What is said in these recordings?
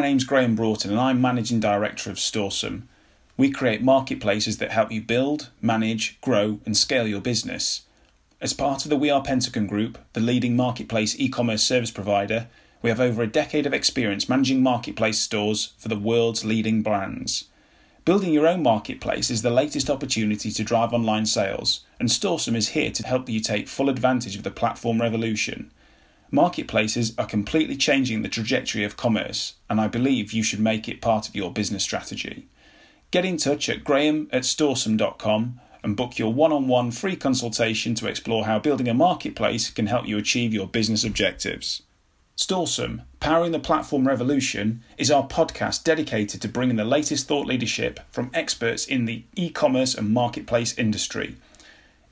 My name's Graham Broughton and I'm Managing Director of Storesome. We create marketplaces that help you build, manage, grow, and scale your business. As part of the We Are Pentagon Group, the leading marketplace e commerce service provider, we have over a decade of experience managing marketplace stores for the world's leading brands. Building your own marketplace is the latest opportunity to drive online sales, and Storesome is here to help you take full advantage of the platform revolution. Marketplaces are completely changing the trajectory of commerce, and I believe you should make it part of your business strategy. Get in touch at graham at storesome.com and book your one on one free consultation to explore how building a marketplace can help you achieve your business objectives. Storesome, Powering the Platform Revolution, is our podcast dedicated to bringing the latest thought leadership from experts in the e commerce and marketplace industry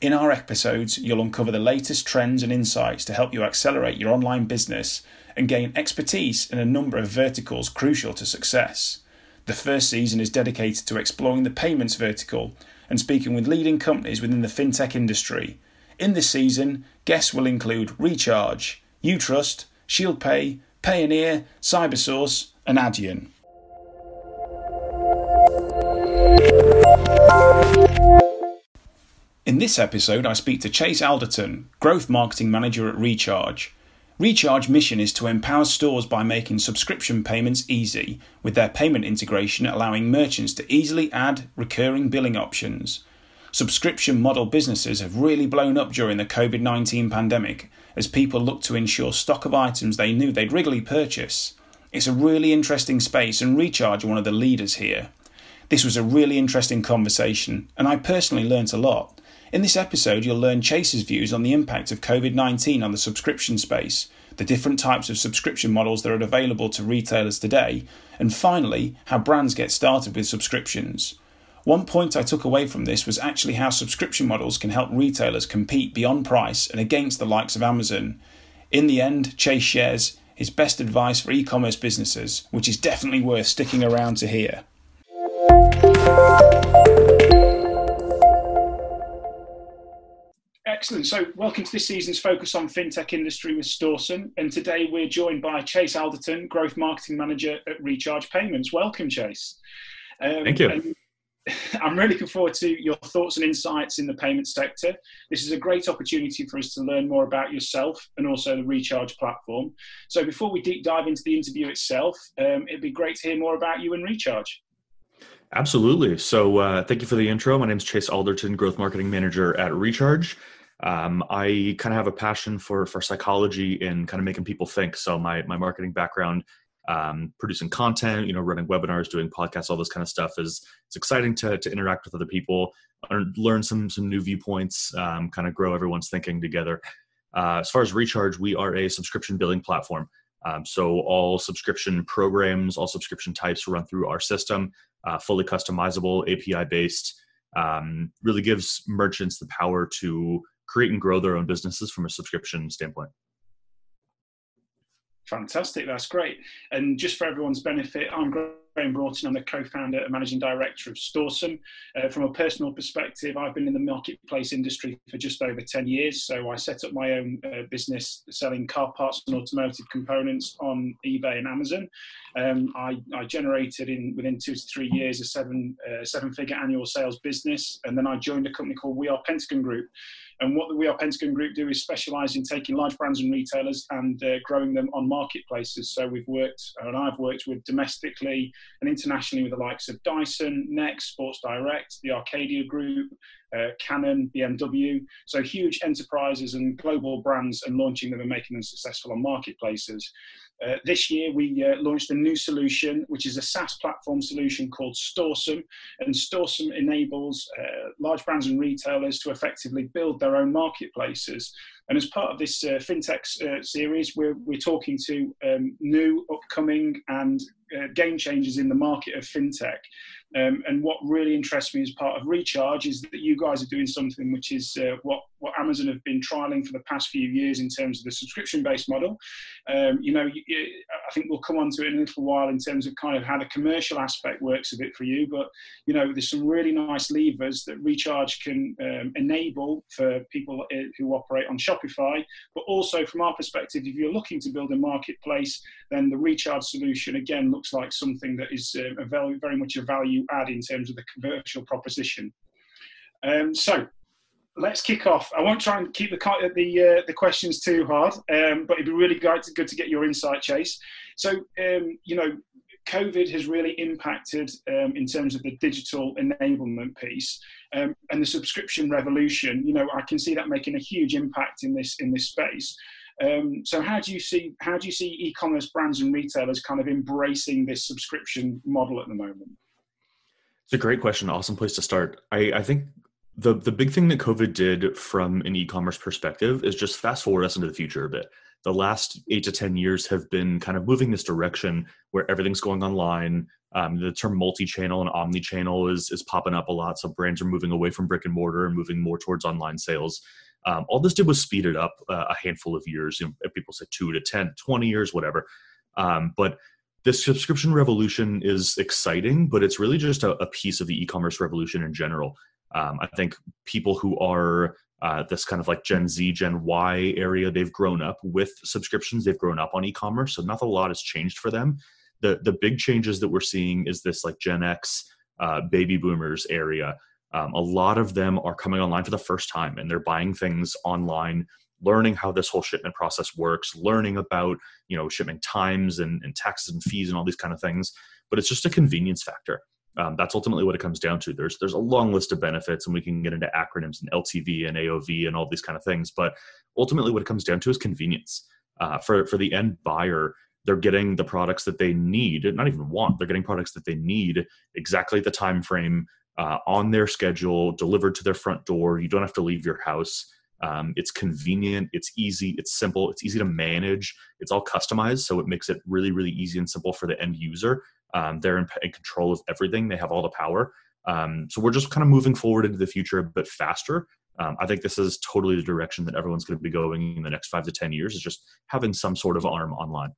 in our episodes, you'll uncover the latest trends and insights to help you accelerate your online business and gain expertise in a number of verticals crucial to success. The first season is dedicated to exploring the payments vertical and speaking with leading companies within the fintech industry. In this season, guests will include Recharge, Utrust, ShieldPay, Payoneer, Cybersource, and Adyen. In this episode, I speak to Chase Alderton, Growth Marketing Manager at Recharge. Recharge mission is to empower stores by making subscription payments easy, with their payment integration allowing merchants to easily add recurring billing options. Subscription model businesses have really blown up during the COVID 19 pandemic as people look to ensure stock of items they knew they'd regularly purchase. It's a really interesting space, and Recharge are one of the leaders here. This was a really interesting conversation, and I personally learnt a lot. In this episode, you'll learn Chase's views on the impact of COVID 19 on the subscription space, the different types of subscription models that are available to retailers today, and finally, how brands get started with subscriptions. One point I took away from this was actually how subscription models can help retailers compete beyond price and against the likes of Amazon. In the end, Chase shares his best advice for e commerce businesses, which is definitely worth sticking around to hear. Excellent. So, welcome to this season's focus on fintech industry with Storesome. And today we're joined by Chase Alderton, Growth Marketing Manager at Recharge Payments. Welcome, Chase. Um, Thank you. I'm really looking forward to your thoughts and insights in the payment sector. This is a great opportunity for us to learn more about yourself and also the Recharge platform. So, before we deep dive into the interview itself, um, it'd be great to hear more about you and Recharge. Absolutely. So, uh, thank you for the intro. My name is Chase Alderton, Growth Marketing Manager at Recharge. Um, I kind of have a passion for for psychology and kind of making people think. So my my marketing background, um, producing content, you know, running webinars, doing podcasts, all this kind of stuff is it's exciting to to interact with other people, learn some some new viewpoints, um, kind of grow everyone's thinking together. Uh, as far as Recharge, we are a subscription billing platform. Um, so all subscription programs, all subscription types run through our system, uh, fully customizable, API based. Um, really gives merchants the power to create and grow their own businesses from a subscription standpoint. Fantastic, that's great. And just for everyone's benefit, I'm Graham Broughton. I'm the co-founder and managing director of Storesome. Uh, from a personal perspective, I've been in the marketplace industry for just over 10 years. So I set up my own uh, business selling car parts and automotive components on eBay and Amazon. Um, I, I, generated in within two to three years a seven uh, seven figure annual sales business, and then I joined a company called We Are Pentagon Group and what the We Are Pentagon Group do is specialise in taking large brands and retailers and uh, growing them on marketplaces. So we've worked, and I've worked with domestically and internationally with the likes of Dyson, Next, Sports Direct, the Arcadia Group, uh, Canon, BMW. So huge enterprises and global brands and launching them and making them successful on marketplaces. Uh, this year, we uh, launched a new solution, which is a SaaS platform solution called Storesome. And Storesome enables uh, large brands and retailers to effectively build their own marketplaces. And as part of this uh, fintech uh, series, we're, we're talking to um, new, upcoming, and game changers in the market of fintech. Um, and what really interests me as part of Recharge is that you guys are doing something which is uh, what what Amazon have been trialing for the past few years in terms of the subscription-based model. Um, you know, I think we'll come on to it in a little while in terms of kind of how the commercial aspect works a bit for you. But you know, there's some really nice levers that Recharge can um, enable for people uh, who operate on Shopify. But also, from our perspective, if you're looking to build a marketplace, then the Recharge solution again looks like something that is uh, a very, very much a value add in terms of the commercial proposition. Um, so let's kick off. I won't try and keep the the uh, the questions too hard, um, but it'd be really good to, good to get your insight, Chase. So um, you know, COVID has really impacted um, in terms of the digital enablement piece um, and the subscription revolution. You know, I can see that making a huge impact in this in this space. Um, so how do you see how do you see e-commerce brands and retailers kind of embracing this subscription model at the moment? It's a great question. Awesome place to start. I, I think the the big thing that COVID did from an e-commerce perspective is just fast forward us into the future a bit. The last eight to ten years have been kind of moving this direction where everything's going online. Um, the term multi-channel and omni-channel is is popping up a lot. So brands are moving away from brick and mortar and moving more towards online sales. Um, all this did was speed it up uh, a handful of years. You know, people say two to 10, 20 years, whatever. Um, but this subscription revolution is exciting, but it's really just a, a piece of the e-commerce revolution in general. Um, I think people who are uh, this kind of like Gen Z, Gen Y area, they've grown up with subscriptions. They've grown up on e-commerce, so not a lot has changed for them. The the big changes that we're seeing is this like Gen X, uh, baby boomers area. Um, a lot of them are coming online for the first time, and they're buying things online learning how this whole shipment process works, learning about you know shipment times and, and taxes and fees and all these kind of things. But it's just a convenience factor. Um, that's ultimately what it comes down to. There's there's a long list of benefits, and we can get into acronyms and LTV and AOV and all these kind of things. But ultimately, what it comes down to is convenience. Uh, for for the end buyer, they're getting the products that they need, not even want. They're getting products that they need exactly the time frame uh, on their schedule, delivered to their front door. You don't have to leave your house. Um, it's convenient, it's easy, it's simple, it's easy to manage. It's all customized, so it makes it really, really easy and simple for the end user. Um, they're in, in, control of everything. They have all the power. Um, so we're just kind of moving forward into the future a bit faster. Um, I think this is totally the direction that everyone's going to be going in the next five to ten years. Is just having some sort of arm online.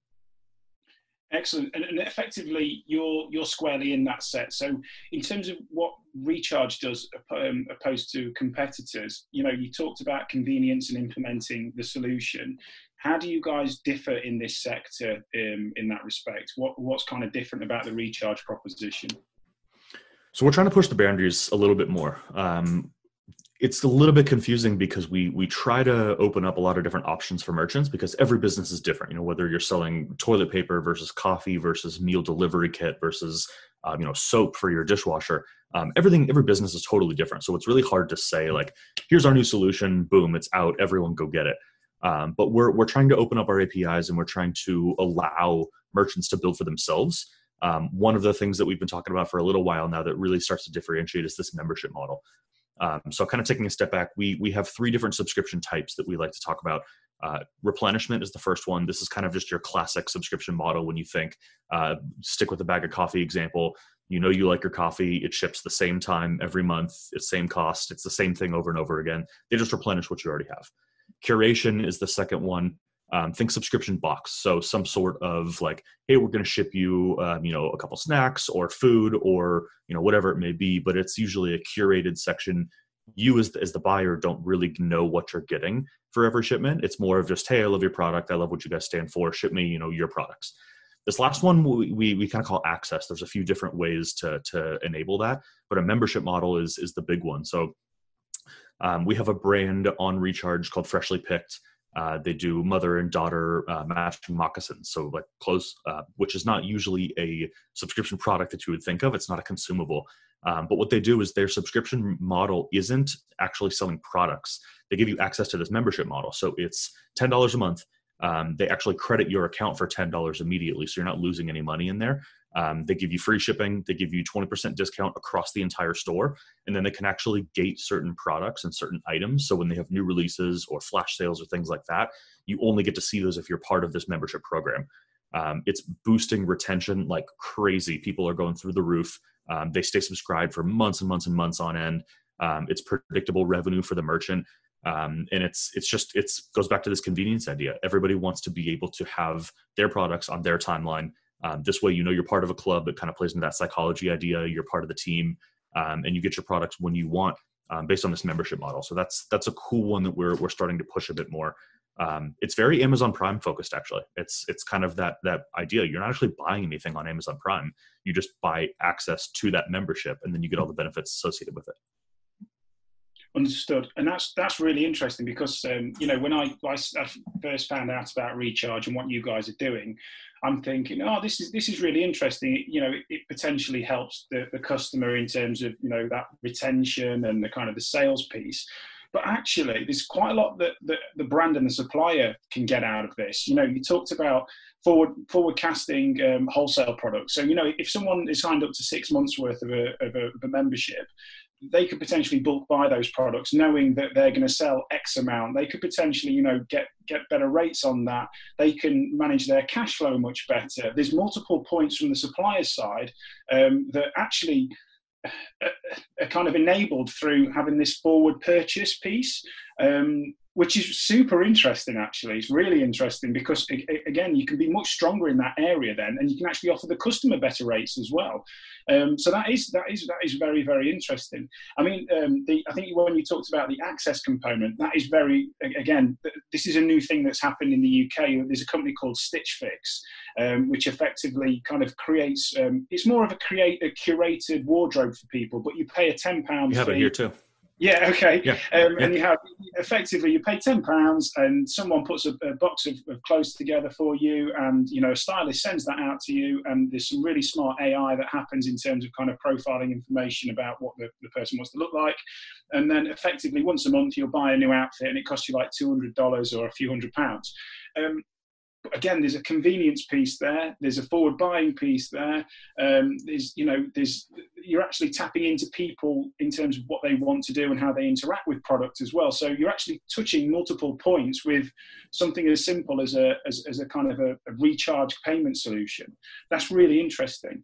Excellent, and, and, effectively, you're you're squarely in that set. So, in terms of what Recharge does um, opposed to competitors, you know, you talked about convenience and implementing the solution. How do you guys differ in this sector um, in that respect? What what's kind of different about the Recharge proposition? So we're trying to push the boundaries a little bit more. Um, it's a little bit confusing because we we try to open up a lot of different options for merchants because every business is different. You know, whether you're selling toilet paper versus coffee versus meal delivery kit versus um, you know soap for your dishwasher. Um, everything, every business is totally different. So it's really hard to say like, here's our new solution. Boom, it's out. Everyone go get it. Um, but we're we're trying to open up our APIs and we're trying to allow merchants to build for themselves. Um, one of the things that we've been talking about for a little while now that really starts to differentiate is this membership model. Um, so, kind of taking a step back, we we have three different subscription types that we like to talk about. Uh, replenishment is the first one. This is kind of just your classic subscription model. When you think, uh, stick with the bag of coffee example, you know you like your coffee. It ships the same time every month. It's same cost. It's the same thing over and over again. They just replenish what you already have. Curation is the second one um, think subscription box. So some sort of like hey we're going to ship you um, you know a couple snacks or food or you know whatever it may be but it's usually a curated section. You as the, as the buyer don't really know what you're getting for every shipment. It's more of just hey i love your product. I love what you guys stand for. Ship me you know your products. This last one we, we, we kind of call access. There's a few different ways to to enable that but a membership model is is the big one. So um, we have a brand on recharge called freshly picked uh, they do mother and daughter uh, matching moccasins, so like clothes, uh, which is not usually a subscription product that you would think of. It's not a consumable. Um, but what they do is their subscription model isn't actually selling products. They give you access to this membership model. So it's $10 a month. Um, they actually credit your account for $10 immediately. So you're not losing any money in there. Um, they give you free shipping. They give you 20% discount across the entire store. And then they can actually gate certain products and certain items. So when they have new releases or flash sales or things like that, you only get to see those if you're part of this membership program. Um, it's boosting retention like crazy. People are going through the roof. Um, they stay subscribed for months and months and months on end. Um, it's predictable revenue for the merchant. Um, and it's it's just it's goes back to this convenience idea. Everybody wants to be able to have their products on their timeline. Um, this way you know you're part of a club that kind of plays into that psychology idea. You're part of the team um, and you get your products when you want um, based on this membership model. So that's that's a cool one that we're, we're starting to push a bit more. Um, it's very amazon prime focused actually. It's it's kind of that that idea. You're not actually buying anything on amazon prime. You just buy access to that membership and then you get all the benefits associated with it Understood, and that's that's really interesting because um, you know when I, I, first found out about recharge and what you guys are doing, I'm thinking, oh, this is this is really interesting. You know, it, it, potentially helps the, the customer in terms of you know that retention and the kind of the sales piece. But actually, there's quite a lot that, that the brand and the supplier can get out of this. You know, you talked about forward forward casting um, wholesale products. So you know, if someone is signed up to six months worth of a, of a, of a membership, they could potentially bulk buy those products knowing that they're going to sell x amount. They could potentially you know get get better rates on that. They can manage their cash flow much better. There's multiple points from the supplier side um, that actually are kind of enabled through having this forward purchase piece. Um, which is super interesting actually. It's really interesting because again you can be much stronger in that area then and you can actually offer the customer better rates as well. Um, so that is that is that is very very interesting. I mean um, the, i think when you talked about the access component that is very again this is a new thing that's happened in the uk there's a company called stitch fix um, which effectively kind of creates um, it's more of a create a curated wardrobe for people but you pay a 10 pound you have fee. it here too yeah, okay. Yeah. Um, yeah. And you have effectively you pay ten pounds, and someone puts a, a box of, of, clothes together for you, and you know a stylist sends that out to you, and there's some really smart AI that happens in terms of kind of profiling information about what the, the person wants to look like, and then effectively once a month you'll buy a new outfit, and it costs you like two hundred dollars or a few hundred pounds. Um, again, there's a convenience piece there. There's a forward buying piece there. Um, there's, you know, there's you're actually tapping into people in terms of what they want to do and how they interact with product as well. So you're actually touching multiple points with something as simple as a as, as a kind of a, a recharge payment solution. That's really interesting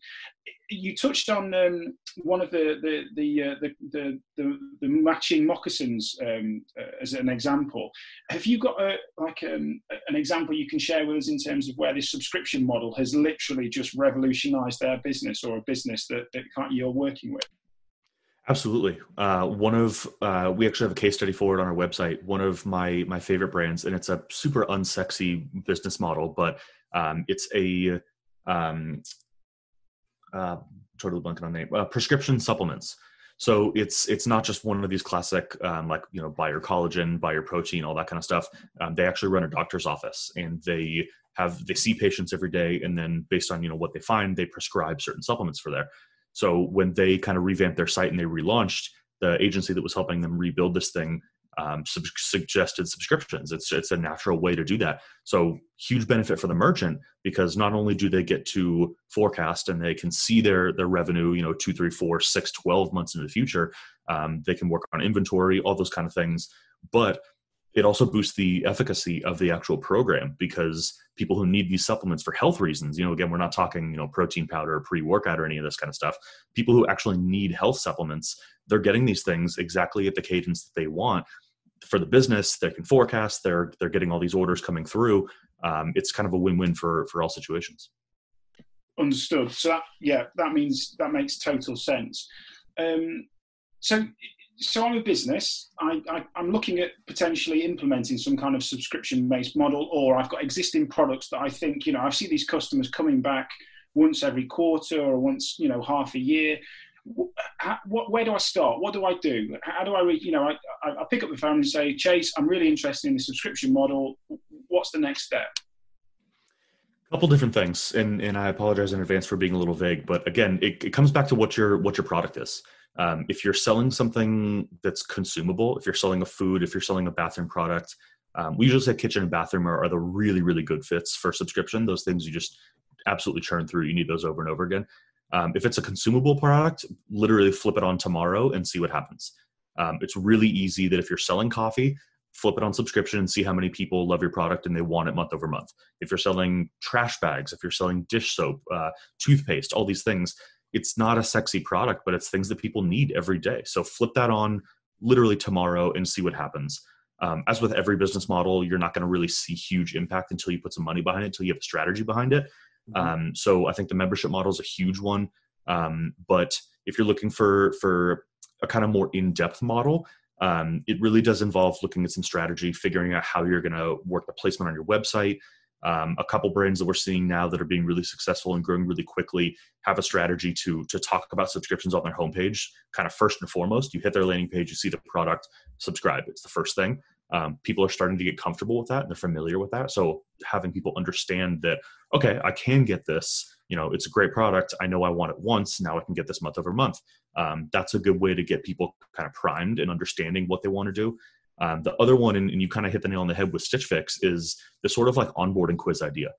you touched on um, one of the the the, uh, the, the, the, the matching moccasins um, uh, as an example. Have you got a, like um, an example you can share with us in terms of where this subscription model has literally just revolutionised their business or a business that, that you're working with? Absolutely. Uh, one of uh, we actually have a case study for it on our website. One of my my favorite brands, and it's a super unsexy business model, but um, it's a um, uh, totally blanking on the name uh, prescription supplements. So it's it's not just one of these classic um, like you know buy your collagen buy your protein all that kind of stuff. Um, they actually run a doctor's office and they have they see patients every day and then based on you know what they find they prescribe certain supplements for there. So when they kind of revamped their site and they relaunched the agency that was helping them rebuild this thing um, sub- suggested subscriptions. It's it's a natural way to do that. So huge benefit for the merchant because not only do they get to forecast and they can see their their revenue, you know, two, three, four, six, 12 months into the future. Um, they can work on inventory, all those kind of things. But it also boosts the efficacy of the actual program because people who need these supplements for health reasons, you know, again, we're not talking, you know, protein powder, pre workout, or any of this kind of stuff. People who actually need health supplements, they're getting these things exactly at the cadence that they want for the business they can forecast they're they're getting all these orders coming through um, it's kind of a win-win for for all situations. Understood. So that yeah that means that makes total sense. Um, so so I'm a business. I, I, am looking at potentially implementing some kind of subscription-based model, or I've got existing products that I think, you know, I see these customers coming back once every quarter or once, you know, half a year what, where do I start? What do I do? How do I, you know, I, I pick up the phone and say, Chase, I'm really interested in the subscription model. What's the next step? A couple different things, and and I apologize in advance for being a little vague, but again, it, it comes back to what your what your product is. Um, if you're selling something that's consumable, if you're selling a food, if you're selling a bathroom product, um, we usually say kitchen and bathroom are, are the really really good fits for subscription. Those things you just absolutely churn through. You need those over and over again. Um, if it's a consumable product, literally flip it on tomorrow and see what happens. Um, it's really easy that if you're selling coffee, flip it on subscription and see how many people love your product and they want it month over month. If you're selling trash bags, if you're selling dish soap, uh, toothpaste, all these things, it's not a sexy product, but it's things that people need every day. So flip that on literally tomorrow and see what happens. Um, as with every business model, you're not going to really see huge impact until you put some money behind it, until you have a strategy behind it. Mm-hmm. Um, so I think the membership model is a huge one. Um, but if you're looking for for a kind of more in-depth model, um, it really does involve looking at some strategy, figuring out how you're going to work the placement on your website. Um, a couple brands that we're seeing now that are being really successful and growing really quickly have a strategy to to talk about subscriptions on their homepage. Kind of first and foremost, you hit their landing page, you see the product, subscribe. It's the first thing. Um, people are starting to get comfortable with that and they're familiar with that. So having people understand that, okay, I can get this. You know, it's a great product. I know I want it once. Now I can get this month over month. Um, that's a good way to get people kind of primed and understanding what they want to do. Um, the other one, and, and you kind of hit the nail on the head with Stitch Fix, is the sort of like onboarding quiz idea.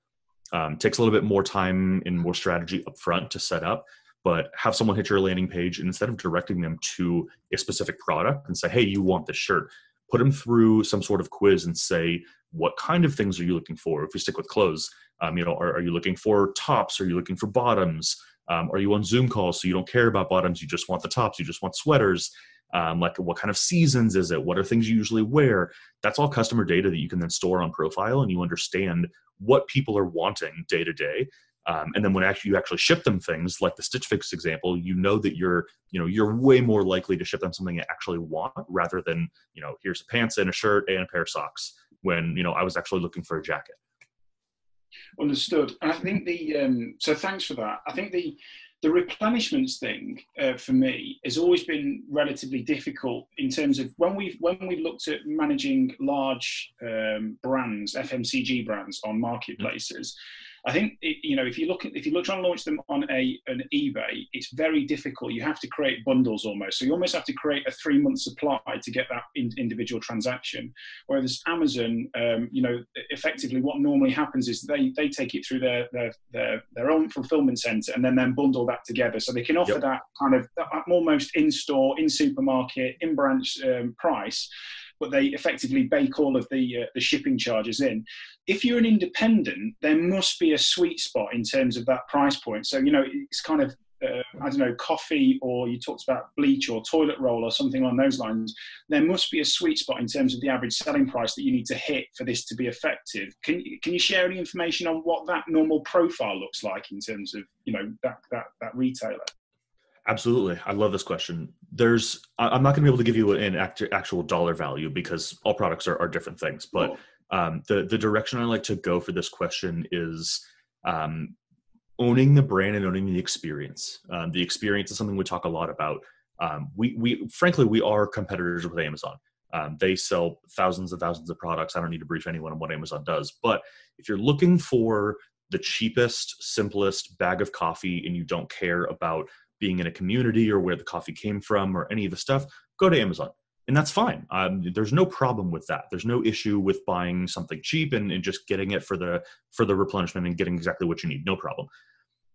Um, takes a little bit more time and more strategy up front to set up, but have someone hit your landing page and instead of directing them to a specific product and say, hey, you want this shirt, put them through some sort of quiz and say, what kind of things are you looking for? If we stick with clothes, um, you know, are, are, you looking for tops? Are you looking for bottoms? Um, are you on Zoom calls so you don't care about bottoms? You just want the tops. You just want sweaters. Um, like what kind of seasons is it? What are things you usually wear? That's all customer data that you can then store on profile, and you understand what people are wanting day to day. Um, and then when actually you actually ship them things like the Stitch Fix example, you know that you're you know you're way more likely to ship them something they actually want rather than you know here's a pants and a shirt and a pair of socks when you know I was actually looking for a jacket. Understood. And I think the um, so thanks for that. I think the the replenishments thing uh, for me has always been relatively difficult in terms of when we've when we've looked at managing large um, brands, FMCG brands on marketplaces. Mm-hmm I think it, you know if you look at, if you look trying to launch them on a an eBay, it's very difficult. You have to create bundles almost, so you almost have to create a three month supply to get that in, individual transaction. Whereas Amazon, um, you know, effectively what normally happens is they they take it through their their their, their own fulfillment center and then then bundle that together, so they can offer yep. that kind of that almost in store, in supermarket, in branch um, price but they effectively bake all of the uh, the shipping charges in. If you're an independent, there must be a sweet spot in terms of that price point. So you know, it's kind of uh, I don't know, coffee, or you talked about bleach or toilet roll or something along those lines, there must be a sweet spot in terms of the average selling price that you need to hit for this to be effective. Can can you share any information on what that normal profile looks like in terms of you know that that that retailer? Absolutely. I love this question. There's, I'm not going to be able to give you an actual dollar value because all products are, are different things. But um, the, the direction I like to go for this question is um, owning the brand and owning the experience. Um, the experience is something we talk a lot about. Um, we, we, frankly, we are competitors with Amazon. Um, they sell thousands and thousands of products. I don't need to brief anyone on what Amazon does. But if you're looking for the cheapest, simplest bag of coffee and you don't care about being in a community or where the coffee came from or any of the stuff, go to Amazon. And that's fine. Um, there's no problem with that. There's no issue with buying something cheap and, and just getting it for the for the replenishment and getting exactly what you need. No problem.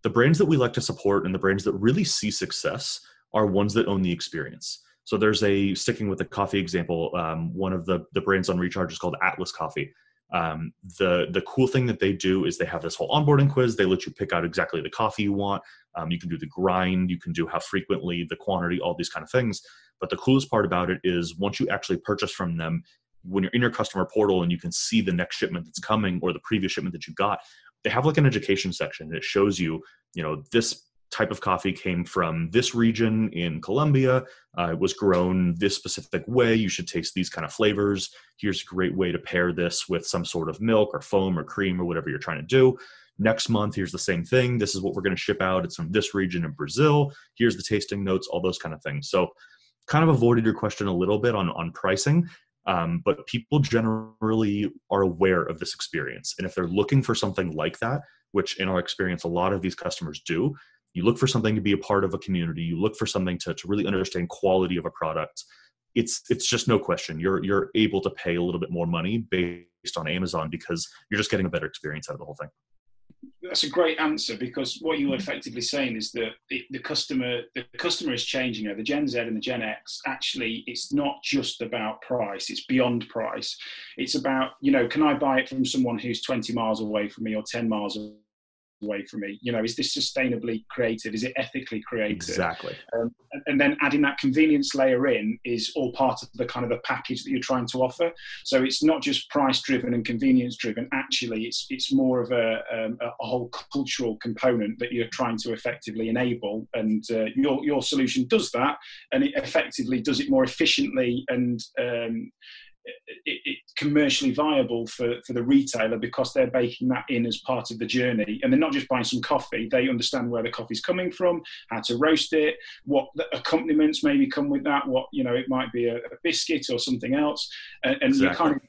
The brands that we like to support and the brands that really see success are ones that own the experience. So there's a sticking with the coffee example. Um, one of the the brands on Recharge is called Atlas Coffee. Um, the the cool thing that they do is they have this whole onboarding quiz. They let you pick out exactly the coffee you want. Um, you can do the grind, you can do how frequently, the quantity, all these kind of things. But the coolest part about it is once you actually purchase from them, when you're in your customer portal and you can see the next shipment that's coming or the previous shipment that you got, they have like an education section that shows you, you know, this type of coffee came from this region in Colombia. Uh, it was grown this specific way. You should taste these kind of flavors. Here's a great way to pair this with some sort of milk or foam or cream or whatever you're trying to do. Next month, here's the same thing. This is what we're going to ship out. It's from this region in Brazil. Here's the tasting notes, all those kind of things. So, kind of avoided your question a little bit on, on pricing, um, but people generally are aware of this experience. And if they're looking for something like that, which in our experience, a lot of these customers do, you look for something to be a part of a community, you look for something to, to really understand quality of a product. It's it's just no question. You're you're able to pay a little bit more money based on Amazon because you're just getting a better experience out of the whole thing that's a great answer because what you're mm-hmm. effectively saying is that the, the customer the customer is changing. You know, the Gen Z and the Gen X actually, it's not just about price; it's beyond price. It's about you know, can I buy it from someone who's 20 miles away from me or 10 miles away from me? You know, is this sustainably creative? Is it ethically creative? Exactly. Um, and, and, then adding that convenience layer in is all part of the kind of the package that you're trying to offer. So it's not just price driven and convenience driven. Actually, it's it's more of a, um, a whole cultural component that you're trying to effectively enable. And uh, your your solution does that, and it effectively does it more efficiently and um, it, it, commercially viable for, for the retailer because they're baking that in as part of the journey. And they're not just buying some coffee, they understand where the coffee's coming from, how to roast it, what accompaniments maybe come with that, what, you know, it might be a, a biscuit or something else. And, and exactly. you kind of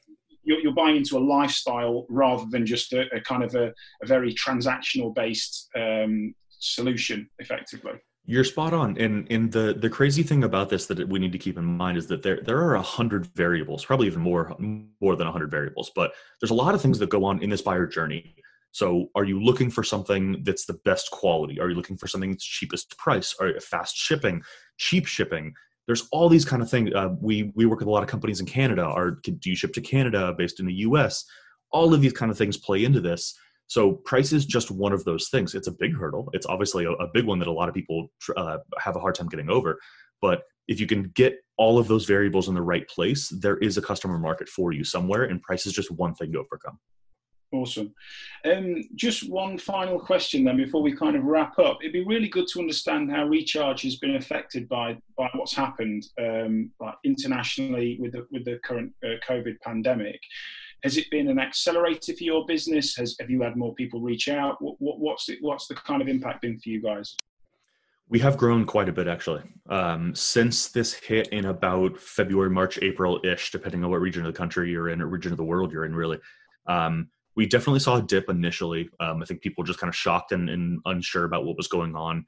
you're, you're, buying into a lifestyle rather than just a, a kind of a, a, very transactional based um, solution effectively you're spot on. And and the the crazy thing about this that we need to keep in mind is that there there are a hundred variables, probably even more more than a hundred variables. But there's a lot of things that go on in this buyer journey. So, are you looking for something that's the best quality? Are you looking for something that's cheapest price? Or fast shipping, cheap shipping? There's all these kind of things. Uh, we we work with a lot of companies in Canada. Are do you ship to Canada based in the U.S.? All of these kind of things play into this. So price is just one of those things. It's a big hurdle. It's obviously a, a big one that a lot of people uh, have a hard time getting over. But if you can get all of those variables in the right place, there is a customer market for you somewhere, and price is just one thing to overcome. Awesome. Um, just one final question then before we kind of wrap up. It'd be really good to understand how Recharge has been affected by by what's happened um, like internationally with the with the current uh, COVID pandemic. Has it been an accelerator for your business? Has have you had more people reach out? What, what, what's it, what's the kind of impact been for you guys? We have grown quite a bit actually um, since this hit in about February, March, April ish, depending on what region of the country you're in or region of the world you're in. Really, um, we definitely saw a dip initially. Um, I think people just kind of shocked and, and, unsure about what was going on.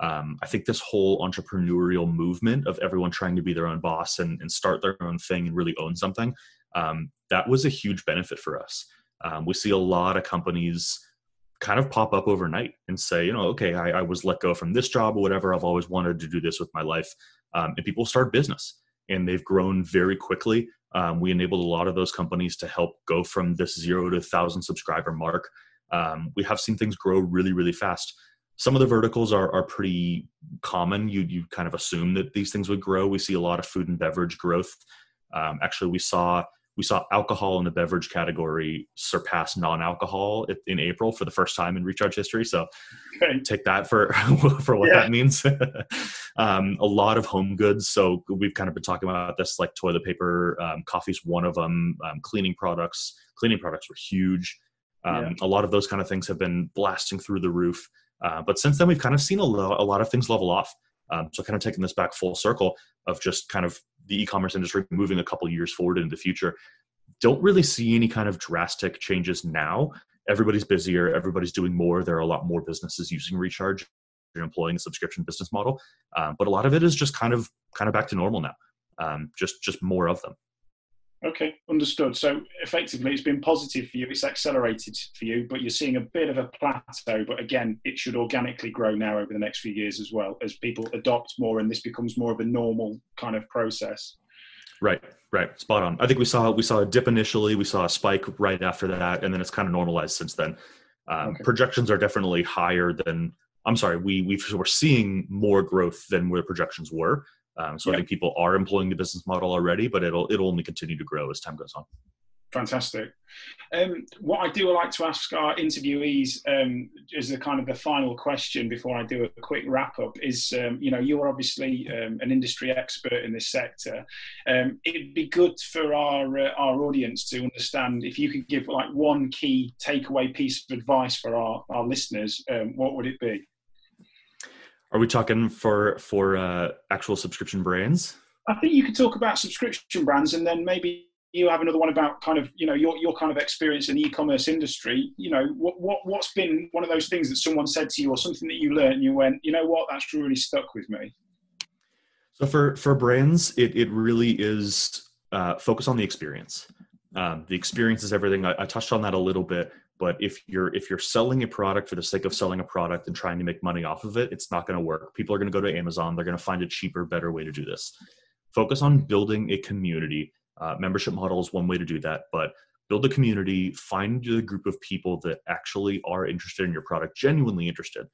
Um, I think this whole entrepreneurial movement of everyone trying to be their own boss and, and start their own thing and really own something um, that was a huge benefit for us. Um, we see a lot of companies kind of pop up overnight and say, you know, okay, I, I, was let go from this job or whatever. I've always wanted to do this with my life. Um, and people start business and they've grown very quickly. Um, we enabled a lot of those companies to help go from this zero to thousand subscriber mark. Um, we have seen things grow really, really fast. Some of the verticals are, are pretty common. You, you kind of assume that these things would grow. We see a lot of food and beverage growth. Um, actually, we saw we saw alcohol in the beverage category surpass non-alcohol in April for the first time in Recharge history. So okay. take that for for what yeah. that means. um, a lot of home goods. So we've kind of been talking about this, like toilet paper, um, coffee's one of them. Um, cleaning products, cleaning products were huge. Um, yeah. A lot of those kind of things have been blasting through the roof. Uh, but since then, we've kind of seen a, lo- a lot of things level off. Um, so kind of taking this back full circle of just kind of the e-commerce industry moving a couple years forward into the future don't really see any kind of drastic changes now. Everybody's busier everybody's doing more there are a lot more businesses using recharge and employing a subscription business model. Um, but a lot of it is just kind of kind of back to normal now. Um, just just more of them Okay, understood. So effectively, it's been positive for you. It's accelerated for you, but you're seeing a bit of a plateau. But again, it should organically grow now over the next few years as well as people adopt more, and this becomes more of a normal kind of process. Right, right, spot on. I think we saw we saw a dip initially. We saw a spike right after that, and then it's kind of normalized since then. Um, okay. Projections are definitely higher than. I'm sorry, we we we're seeing more growth than where the projections were. Um, so yep. I think people are employing the business model already, but it'll it'll only continue to grow as time goes on. Fantastic. Um, what I do like to ask our interviewees um, as a kind of the final question before I do a quick wrap up is, um, you know, you're obviously um, an industry expert in this sector. Um, it'd be good for our uh, our audience to understand if you could give like one key takeaway piece of advice for our, our listeners, um, what would it be? Are we talking for for uh, actual subscription brands? I think you could talk about subscription brands, and then maybe you have another one about kind of you know your your kind of experience in the e-commerce industry. You know what what what's been one of those things that someone said to you, or something that you learned, and you went, you know what, that's really stuck with me. So for for brands, it it really is uh, focus on the experience. Um, the experience is everything. I, I touched on that a little bit, but if you're if you're selling a product for the sake of selling a product and trying to make money off of it it's not going to work people are going to go to amazon they're going to find a cheaper better way to do this focus on building a community uh, membership model is one way to do that but build a community, find the group of people that actually are interested in your product, genuinely interested.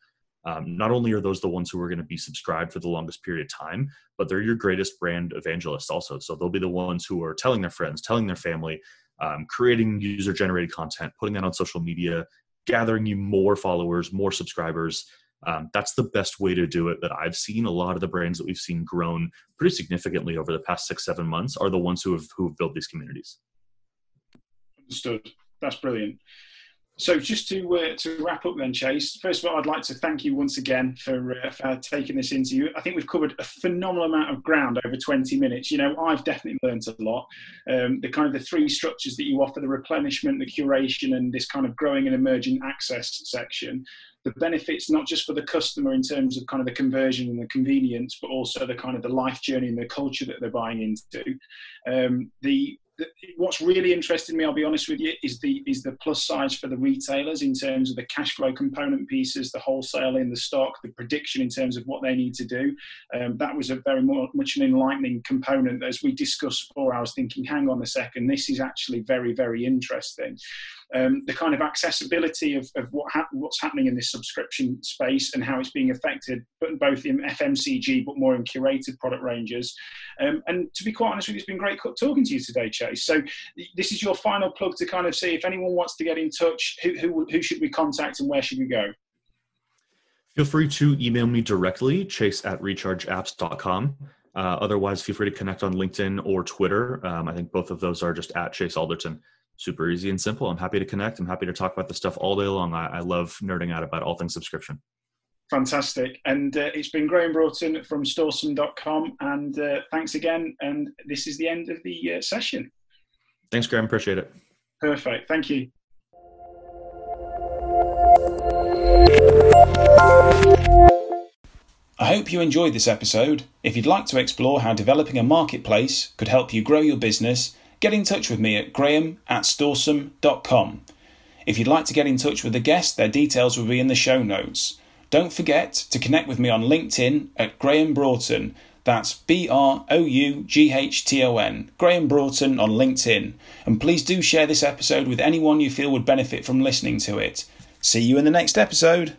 Um, not only are those the ones who are going to be subscribed for the longest period of time, but they're your greatest brand evangelists also. So they'll be the ones who are telling their friends, telling their family, um, creating user generated content, putting that on social media, gathering you more followers, more subscribers. Um, that's the best way to do it that I've seen. A lot of the brands that we've seen grown pretty significantly over the past six, seven months are the ones who have who have built these communities. Understood. That's brilliant. So just to uh, to wrap up then, Chase. First of all, I'd like to thank you once again for, uh, for taking this interview. I think we've covered a phenomenal amount of ground over 20 minutes. You know, I've definitely learned a lot. Um, the kind of the three structures that you offer: the replenishment, the curation, and this kind of growing and emerging access section. The benefits not just for the customer in terms of kind of the conversion and the convenience, but also the kind of the life journey and the culture that they're buying into. Um, the what's really interested me, I'll be honest with you, is the is the plus size for the retailers in terms of the cash flow component pieces, the wholesale in the stock, the prediction in terms of what they need to do. Um, that was a very much an enlightening component. As we discussed before, I was thinking, hang on a second, this is actually very very interesting um, the kind of accessibility of, of what ha- what's happening in this subscription space and how it's being affected, but both in FMCG but more in curated product ranges. Um, and to be quite honest with you, it's been great talking to you today, Chase. So this is your final plug to kind of see if anyone wants to get in touch, who, who, who should we contact and where should we go? Feel free to email me directly, chase at rechargeapps.com. Uh, otherwise, feel free to connect on LinkedIn or Twitter. Um, I think both of those are just at Chase Alderton super easy and simple. I'm happy to connect. I'm happy to talk about the stuff all day long. I, I love nerding out about all things subscription. Fantastic. And uh, it's been Graham Broughton from Storesome.com. And uh, thanks again. And this is the end of the uh, session. Thanks, Graham. Appreciate it. Perfect. Thank you. I hope you enjoyed this episode. If you'd like to explore how developing a marketplace could help you grow your business, get in touch with me at graham at storesome.com. If you'd like to get in touch with the guest, their details will be in the show notes. Don't forget to connect with me on LinkedIn at Graham Broughton. That's B R O U G H T O N, Graham Broughton on LinkedIn. And please do share this episode with anyone you feel would benefit from listening to it. See you in the next episode.